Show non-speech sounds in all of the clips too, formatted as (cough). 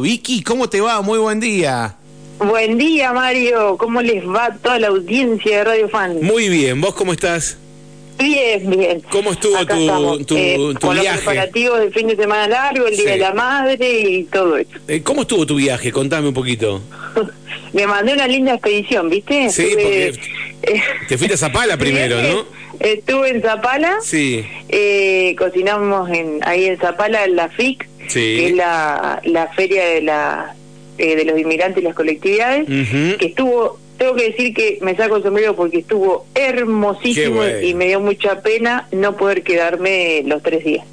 Vicky, ¿cómo te va? Muy buen día. Buen día, Mario. ¿Cómo les va toda la audiencia de Radio Fan? Muy bien, ¿vos cómo estás? Bien, bien. ¿Cómo estuvo Acá tu, estamos, tu, eh, tu con los viaje? preparativos del fin de semana largo, el Sí. Día de la Madre y todo eso. Eh, ¿Cómo estuvo tu viaje? Contame un poquito. (laughs) Me mandé una linda expedición, ¿viste? Sí, Estuve, eh, Te fuiste a Zapala (laughs) primero, ¿no? Estuve en Zapala, Sí, eh, cocinamos en, ahí en Zapala en la FIC, Sí. que es la, la feria de, la, eh, de los inmigrantes y las colectividades, que estuvo, tengo que decir que me saco el sombrero porque estuvo hermosísimo bueno. y me dio mucha pena no poder quedarme los tres días.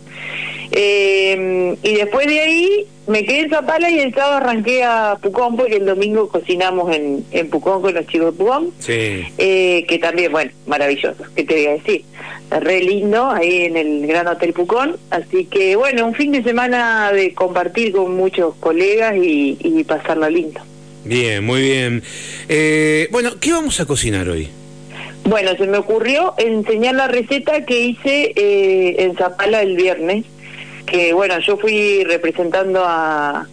Eh, y después de ahí me quedé en Zapala y el sábado arranqué a Pucón porque el domingo cocinamos en, en Pucón con los chicos de Pucón. sí. Eh, que también, bueno, maravilloso, ¿qué te voy a decir? Re lindo ahí en el Gran Hotel Pucón. Así que, bueno, un fin de semana de compartir con muchos colegas y, y pasarlo lindo. Bien, muy bien. Eh, bueno, ¿qué vamos a cocinar hoy? Bueno, se me ocurrió enseñar la receta que hice eh, en Zapala el viernes, que bueno, yo fui representando a,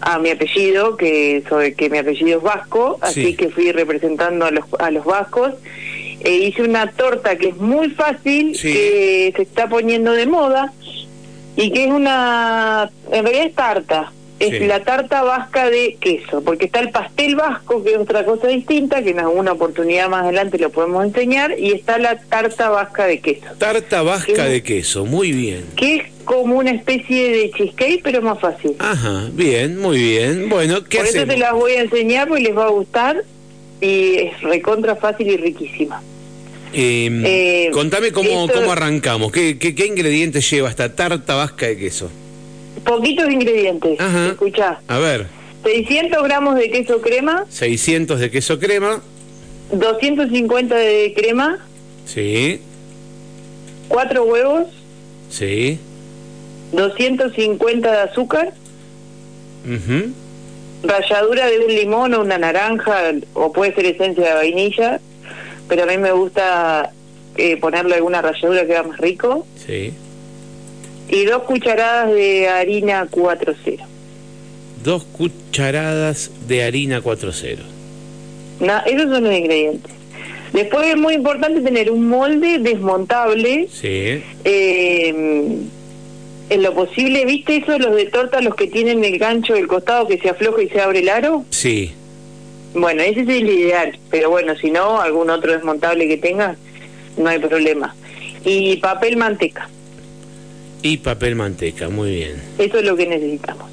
a mi apellido, que sobre que mi apellido es vasco, así Sí. que fui representando a los, a los vascos. E hice una torta que es muy fácil, Sí. que se está poniendo de moda y que es una, en realidad es tarta, es Sí. la tarta vasca de queso, porque está el pastel vasco, que es otra cosa distinta, que en alguna oportunidad más adelante lo podemos enseñar, y está la tarta vasca de queso, Tarta vasca de queso, muy bien. que es como una especie de cheesecake, pero más fácil. Ajá, bien, muy bien. Bueno, ¿qué Por eso te las voy a enseñar porque les va a gustar y es recontra fácil y riquísima. Eh, Eh, contame cómo, esto- cómo arrancamos. ¿Qué, qué, qué ingredientes lleva esta tarta vasca de queso? Poquitos ingredientes, Ajá. escuchá. A ver, 600 gramos de queso crema, 600 de queso crema. 250 de crema, Sí, 4 huevos, sí. 250 de azúcar, ujú, ralladura de un limón o una naranja, o puede ser esencia de vainilla, pero a mí me gusta eh, ponerle alguna ralladura que va más rico, Sí. Y dos cucharadas de harina 4.0. Dos cucharadas de harina 4.0. Na- esos son los ingredientes. Después es muy importante tener un molde desmontable, Sí. eh, en lo posible, ¿viste esos los de torta, los que tienen el gancho del costado que se afloja y se abre el aro? Sí. Bueno, ese es el ideal, pero bueno, si no, algún otro desmontable que tengas, no hay problema. Y papel manteca, Y papel manteca, muy bien. eso es lo que necesitamos.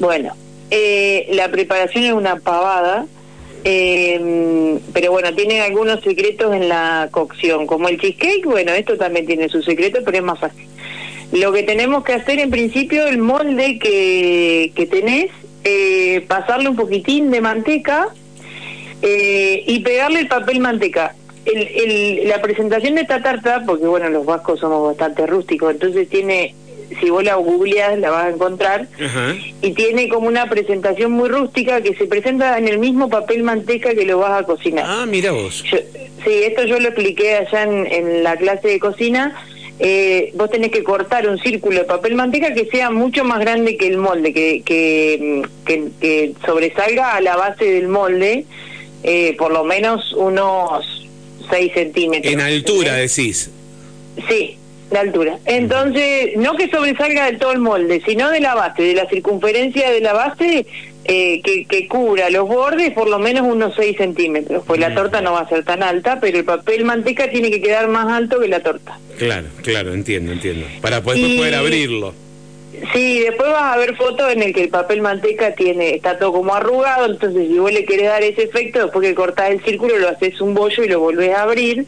Bueno, eh, la preparación es una pavada, eh, pero bueno, tiene algunos secretos en la cocción, como el cheesecake, bueno, esto también tiene su secreto, pero es más fácil. Lo que tenemos que hacer en principio, el molde que, que tenés, eh, pasarle un poquitín de manteca eh, y pegarle el papel manteca. El, el- la presentación de esta tarta, porque bueno, los vascos somos bastante rústicos, entonces tiene, si vos la googleás, la vas a encontrar, y tiene como una presentación muy rústica que se presenta en el mismo papel manteca que lo vas a cocinar. Ah, mira vos. Yo- sí, esto yo lo expliqué allá en, en la clase de cocina. Eh, vos tenés que cortar un círculo de papel manteca que sea mucho más grande que el molde, que, que, que- que sobresalga a la base del molde, eh, por lo menos unos 6 centímetros. En altura, decís. Sí, de altura. Entonces, no que sobresalga de todo el molde, sino de la base, de la circunferencia de la base eh, que, que cubra los bordes por lo menos unos 6 centímetros. Pues la torta no va a ser tan alta, pero el papel manteca tiene que quedar más alto que la torta. Claro, claro, entiendo, entiendo. Para poder, Y- poder abrirlo. Sí, después vas a ver fotos en el que el papel manteca tiene está todo como arrugado, entonces si vos le querés dar ese efecto, después que cortás el círculo lo haces un bollo y lo volvés a abrir,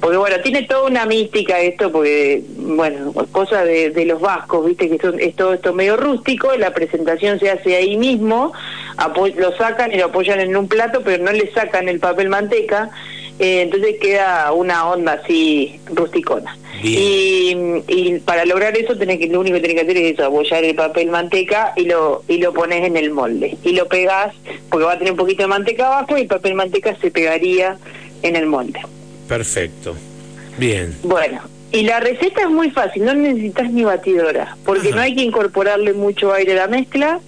porque bueno, tiene toda una mística esto, porque bueno, cosas de, los vascos, viste que son, es todo esto medio rústico, la presentación se hace ahí mismo, lo sacan y lo apoyan en un plato, pero no le sacan el papel manteca, eh, entonces queda una onda así rusticona. Y, y para lograr eso tenés que lo único que tenés que hacer es eso, apoyar el papel manteca y lo y lo pones en el molde y lo pegás porque va a tener un poquito de manteca abajo y el papel manteca se pegaría en el molde. Perfecto. Bien. Bueno, y la receta es muy fácil, no necesitas ni batidora, porque Ajá. no hay que incorporarle mucho aire a la mezcla.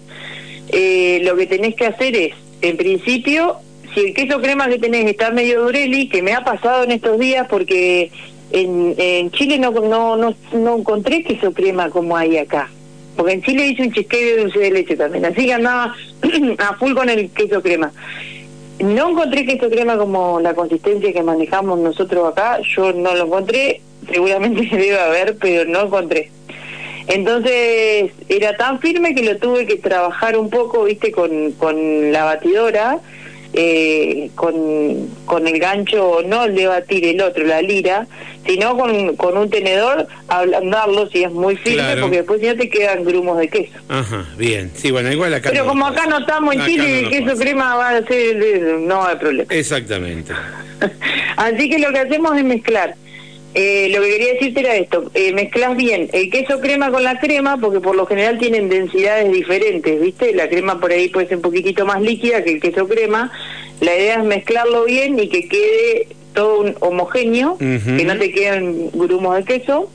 lo que tenés que hacer es, en principio, si el queso crema que tenés está medio dureli, que me ha pasado en estos días porque en, en Chile no, no, no, no encontré queso crema como hay acá. Porque en Chile hice un cheesecake de dulce de leche también, así que andaba (clears throat) a full con el queso crema. No encontré queso crema como la consistencia que manejamos nosotros acá, yo no lo encontré, seguramente (laughs) debe haber, pero no encontré. Entonces era tan firme que lo tuve que trabajar un poco, viste, con, con la batidora, eh, con, con el gancho, no el de batir el otro, la lira, sino con, con un tenedor, ablandarlo si es muy firme, porque después ya te quedan grumos de queso. Ajá, bien. Sí, bueno, igual acá. Pero como acá no estamos en Chile, el queso crema va a ser, no hay problema. Exactamente. (laughs) Así que lo que hacemos es mezclar eh, lo que quería decirte era esto, eh, mezclas bien el queso crema con la crema, porque por lo general tienen densidades diferentes, ¿viste? La crema por ahí puede ser un poquitito más líquida que el queso crema. La idea es mezclarlo bien y que quede todo un homogéneo, que no te queden grumos de queso.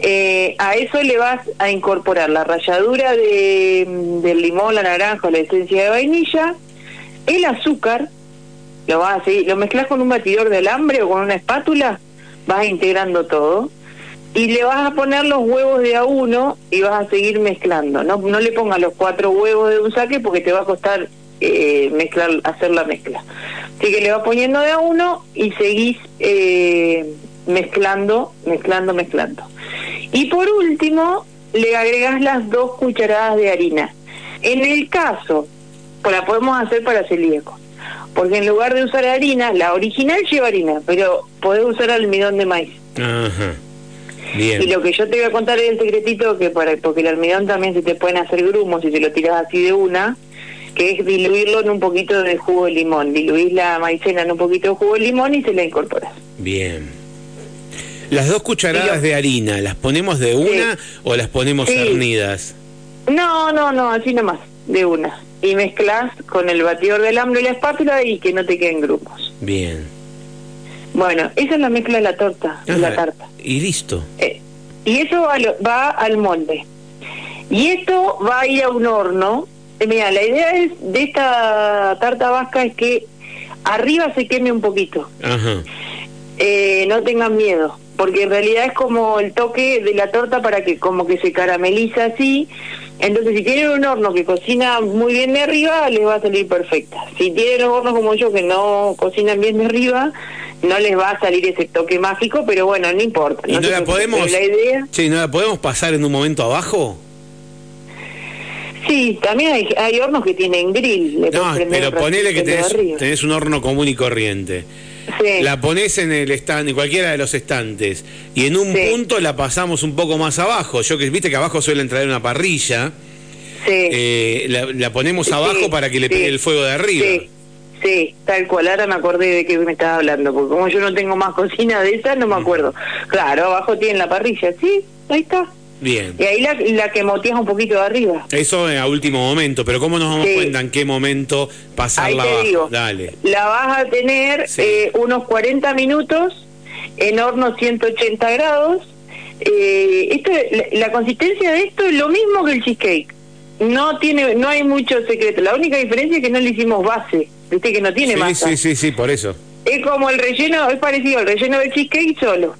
Eh, a eso le vas a incorporar la ralladura de, del limón, la naranja, la esencia de vainilla, el azúcar, lo vas a seguir, lo mezclas con un batidor de alambre o con una espátula vas integrando todo y le vas a poner los huevos de a uno y vas a seguir mezclando. No, no le pongas los cuatro huevos de un saque porque te va a costar eh, mezclar, hacer la mezcla. Así que le vas poniendo de a uno y seguís eh, mezclando, mezclando, mezclando. Y por último, le agregas las dos cucharadas de harina. En el caso, pues la podemos hacer para celíacos porque en lugar de usar harina, la original lleva harina, pero podés usar almidón de maíz. Ajá. Bien. Y lo que yo te voy a contar es el secretito que para porque el almidón también se te pueden hacer grumos si te lo tiras así de una, que es diluirlo en un poquito de jugo de limón. Diluís la maicena en un poquito de jugo de limón y se la incorporas. Bien. Las dos cucharadas de harina, ¿las ponemos de una o las ponemos cernidas? No, no, no, así nomás, de una y mezclas con el batidor del hambre y la espátula y que no te queden grupos. Bien. Bueno, esa es la mezcla de la torta, de la tarta. Y listo. Eh, y eso va, va, al molde. Y esto va a ir a un horno. Eh, mira, la idea es de esta tarta vasca es que arriba se queme un poquito. Ajá. Eh, no tengan miedo, porque en realidad es como el toque de la torta para que como que se carameliza así entonces, si tienen un horno que cocina muy bien de arriba, les va a salir perfecta. Si tienen un horno como yo que no cocinan bien de arriba, no les va a salir ese toque mágico, pero bueno, no importa. ¿Y no, la podemos, la idea. Sí, ¿no la podemos pasar en un momento abajo? Sí, también hay, hay hornos que tienen grill. no, pero ponele que tenés, tenés un horno común y corriente. La pones en el stand, en cualquiera de los estantes, y en un punto la pasamos un poco más abajo. Yo que viste que abajo suele entrar una parrilla. Eh, la, ponemos abajo para que le pegue el fuego de arriba. Sí, tal cual. Ahora me acordé de que me estaba hablando, porque como yo no tengo más cocina de esa, no me acuerdo. Claro, abajo tienen la parrilla, sí, ahí está. Bien. Y ahí la, la que moteas un poquito de arriba. Eso a último momento, pero ¿cómo nos damos cuenta en qué momento pasarla ahí te digo, Dale. La vas a tener eh, unos 40 minutos en horno 180 grados. Eh, esto, la, consistencia de esto es lo mismo que el cheesecake. No tiene, no hay mucho secreto. La única diferencia es que no le hicimos base. Viste que no tiene sí, masa. Sí, sí, sí, por eso. Es como el relleno, es parecido al relleno del cheesecake solo.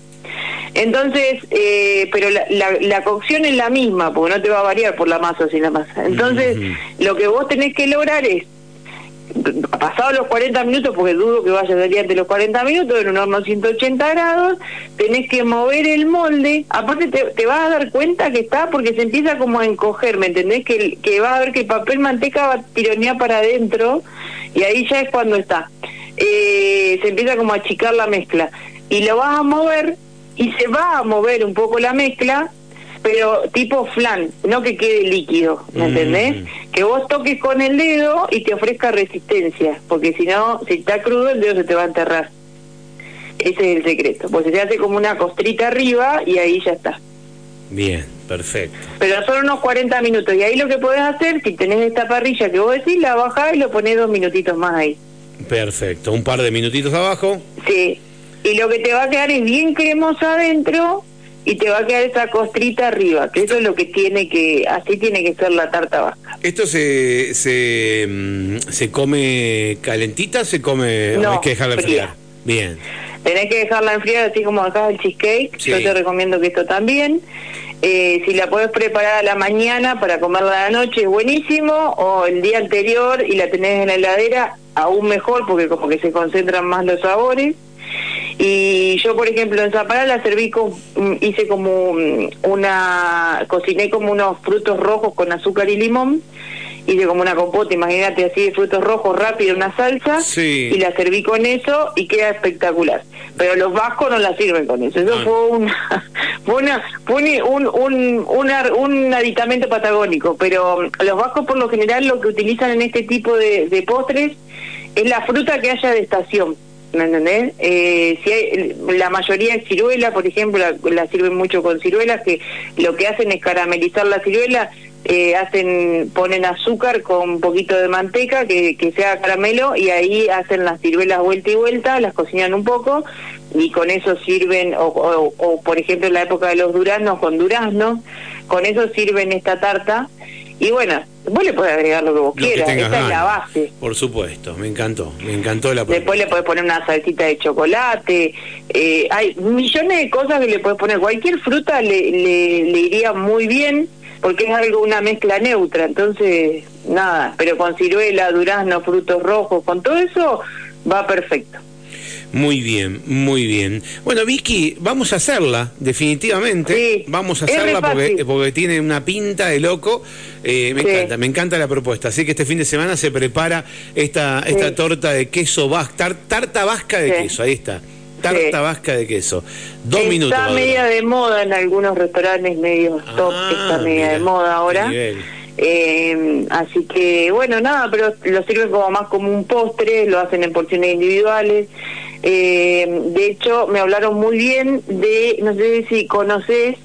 Entonces, eh, pero la, la, cocción es la misma, porque no te va a variar por la masa sin la masa. Entonces, lo que vos tenés que lograr es, pasados los 40 minutos, porque dudo que vaya a salir antes los 40 minutos, en un horno 180 grados, tenés que mover el molde. Aparte, te, vas a dar cuenta que está, porque se empieza como a encoger, ¿me entendés? Que, que vas a ver que el papel manteca va a tironear para adentro, y ahí ya es cuando está. Eh, se empieza como a achicar la mezcla. Y lo vas a mover y se va a mover un poco la mezcla, pero tipo flan, no que quede líquido, ¿me entendés? Que vos toques con el dedo y te ofrezca resistencia, porque si no, si está crudo el dedo se te va a enterrar. Ese es el secreto, pues se hace como una costrita arriba y ahí ya está. Bien, perfecto. Pero son unos 40 minutos y ahí lo que podés hacer, si tenés esta parrilla que vos decís, la bajás y lo ponés dos minutitos más ahí. Perfecto, un par de minutitos abajo. Sí, y lo que te va a quedar es bien cremoso adentro y te va a quedar esa costrita arriba, que eso es lo que tiene que, así tiene que ser la tarta vasca. ¿Esto se, se, mm, se come calentita se come no, hay que dejarla enfriar? Bien. Tenés que dejarla enfriar así como acá el cheesecake, yo te recomiendo que esto también. Eh, si la puedes preparar a la mañana para comerla a la noche, es buenísimo, o el día anterior y la tenés en la heladera, aún mejor porque como que se concentran más los sabores. Y yo, por ejemplo, en Zapará la serví con, mm, hice como mm, una, cociné como unos frutos rojos con azúcar y limón hice como una compota, imagínate así de frutos rojos rápido, una salsa, y la serví con eso y queda espectacular. Pero los vascos no la sirven con eso. Eso ah. fue, una, (laughs) fue, un, un, un, aditamento patagónico. Pero los vascos por lo general lo que utilizan en este tipo de, postres es la fruta que haya de estación. ¿Me entendés? Eh, si hay, la mayoría es ciruela, por ejemplo, la, sirven mucho con ciruelas, que lo que hacen es caramelizar la ciruela eh, hacen ponen azúcar con un poquito de manteca que, que sea caramelo y ahí hacen las ciruelas vuelta y vuelta, las cocinan un poco y con eso sirven, o, o, por ejemplo en la época de los duraznos con duraznos, con eso sirven esta tarta y bueno, vos le podés agregar lo que vos quieras, esta es la base. Por supuesto, me encantó, me encantó la Después le podés poner una salsita de chocolate, eh, hay millones de cosas que le podés poner, cualquier fruta le, le, le iría muy bien porque es algo, una mezcla neutra, entonces nada, pero con ciruela, durazno, frutos rojos, con todo eso va perfecto. Muy bien, muy bien. Bueno, Vicky, vamos a hacerla, definitivamente. Sí, vamos a hacerla porque, porque, tiene una pinta de loco. Eh, me encanta, me encanta la propuesta. Así que este fin de semana se prepara esta, esta torta de queso vasca, tarta vasca de queso, ahí está tarta vasca de queso. Dos está minutos. Está media de moda en algunos restaurantes medio top, ah, está media de moda ahora. Eh, así que, bueno, nada, pero lo sirven como más como un postre, lo hacen en porciones individuales. Eh, de hecho, me hablaron muy bien de, no sé si conoces,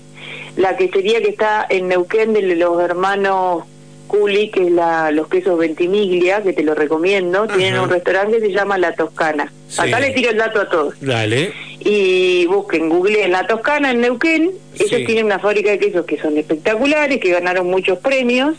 la quesería que está en Neuquén de los hermanos Culi, que es la, los quesos Ventimiglia, que te lo recomiendo. Tienen un restaurante que se llama La Toscana. Acá le tiro el dato a todos. Dale. Y busquen, googleen La Toscana en Neuquén. Ellos tienen una fábrica de quesos que son espectaculares, que ganaron muchos premios.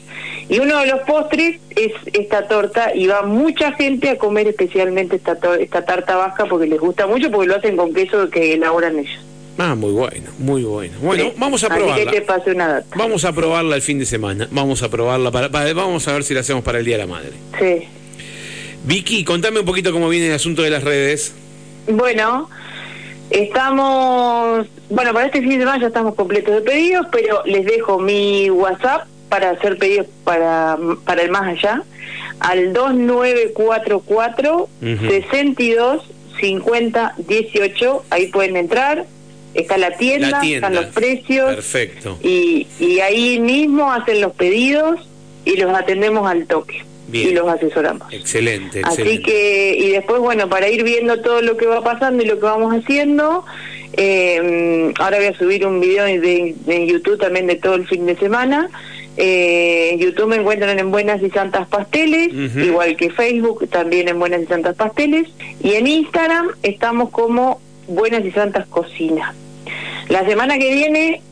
Y uno de los postres es esta torta y va mucha gente a comer especialmente esta, esta tarta vasca porque les gusta mucho, porque lo hacen con queso que elaboran ellos. Ah, muy bueno, muy bueno. Bueno, vamos a probarla. Que te pase una data. Vamos a probarla el fin de semana. Vamos a probarla para, vamos a ver si la hacemos para el Día de la Madre. Sí. Vicky, contame un poquito cómo viene el asunto de las redes. Bueno, estamos, bueno, para este fin de semana ya estamos completos de pedidos, pero les dejo mi WhatsApp para hacer pedidos para, para el más allá al 2944 62 50 18, ahí pueden entrar está la tienda, están los precios. Perfecto. Y, y ahí mismo hacen los pedidos y los atendemos al toque. Y los asesoramos. Excelente, Así que, y después, bueno, para ir viendo todo lo que va pasando y lo que vamos haciendo, eh, ahora voy a subir un video de, YouTube también de todo el fin de semana. Eh, en YouTube me encuentran en Buenas y Santas Pasteles, igual que Facebook, también en Buenas y Santas Pasteles. Y en Instagram estamos como Buenas y Santas Cocinas. La semana que viene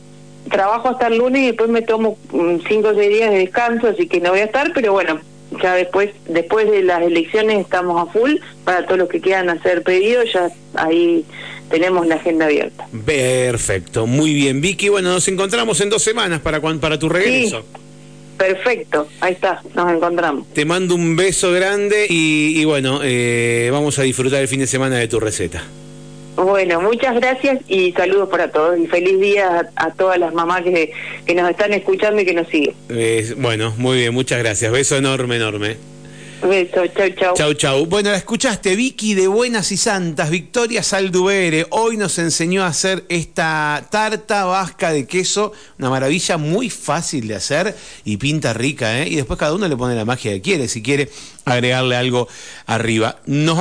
trabajo hasta el lunes y después me tomo mm, cinco o seis días de descanso, así que no voy a estar, pero bueno, ya después después de las elecciones estamos a full para todos los que quieran hacer pedidos, ya ahí tenemos la agenda abierta. Perfecto, muy bien. Vicky, bueno, nos encontramos en dos semanas para, para tu regreso. Perfecto, ahí está, nos encontramos. Te mando un beso grande y, bueno, eh, vamos a disfrutar el fin de semana de tu receta. Bueno, muchas gracias y saludos para todos y feliz día a, todas las mamás que, que, nos están escuchando y que nos siguen. bueno, muy bien, muchas gracias. Beso enorme, enorme. Beso, chau, chau. Chau, chau. Bueno, la escuchaste, Vicky de Buenas y Santas, Victoria Saldubere. Hoy nos enseñó a hacer esta tarta vasca de queso, una maravilla muy fácil de hacer y pinta rica, ¿eh? Y después cada uno le pone la magia que quiere, si quiere agregarle algo arriba. Nos